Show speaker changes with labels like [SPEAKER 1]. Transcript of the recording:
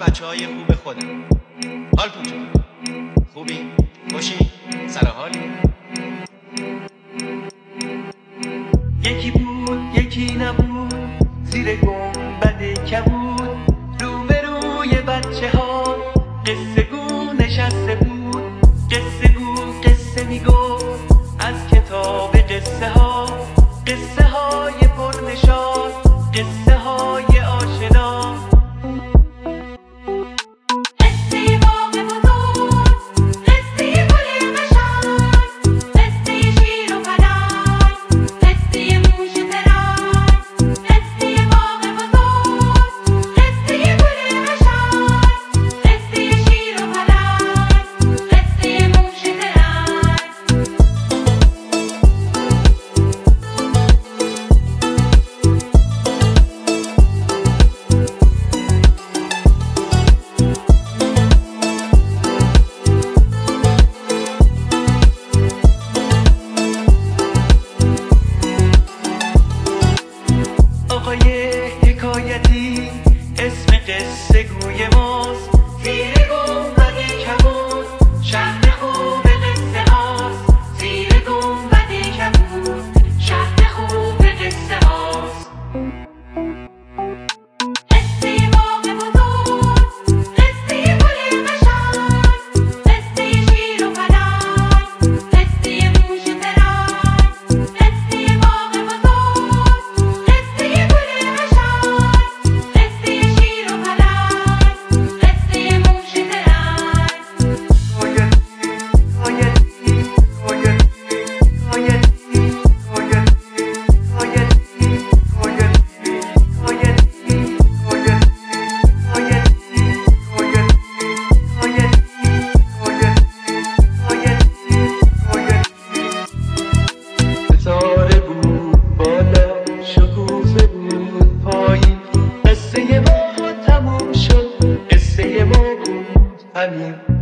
[SPEAKER 1] بچه های خوب خودم حال پوچو خوبی؟ خوشی؟ سرحالی؟
[SPEAKER 2] یکی بود یکی نبود زیر گنبد کبود روبروی بچه ها قصه گو نشسته آقای حکایتی اسم قصه گوی ماست. I'm here.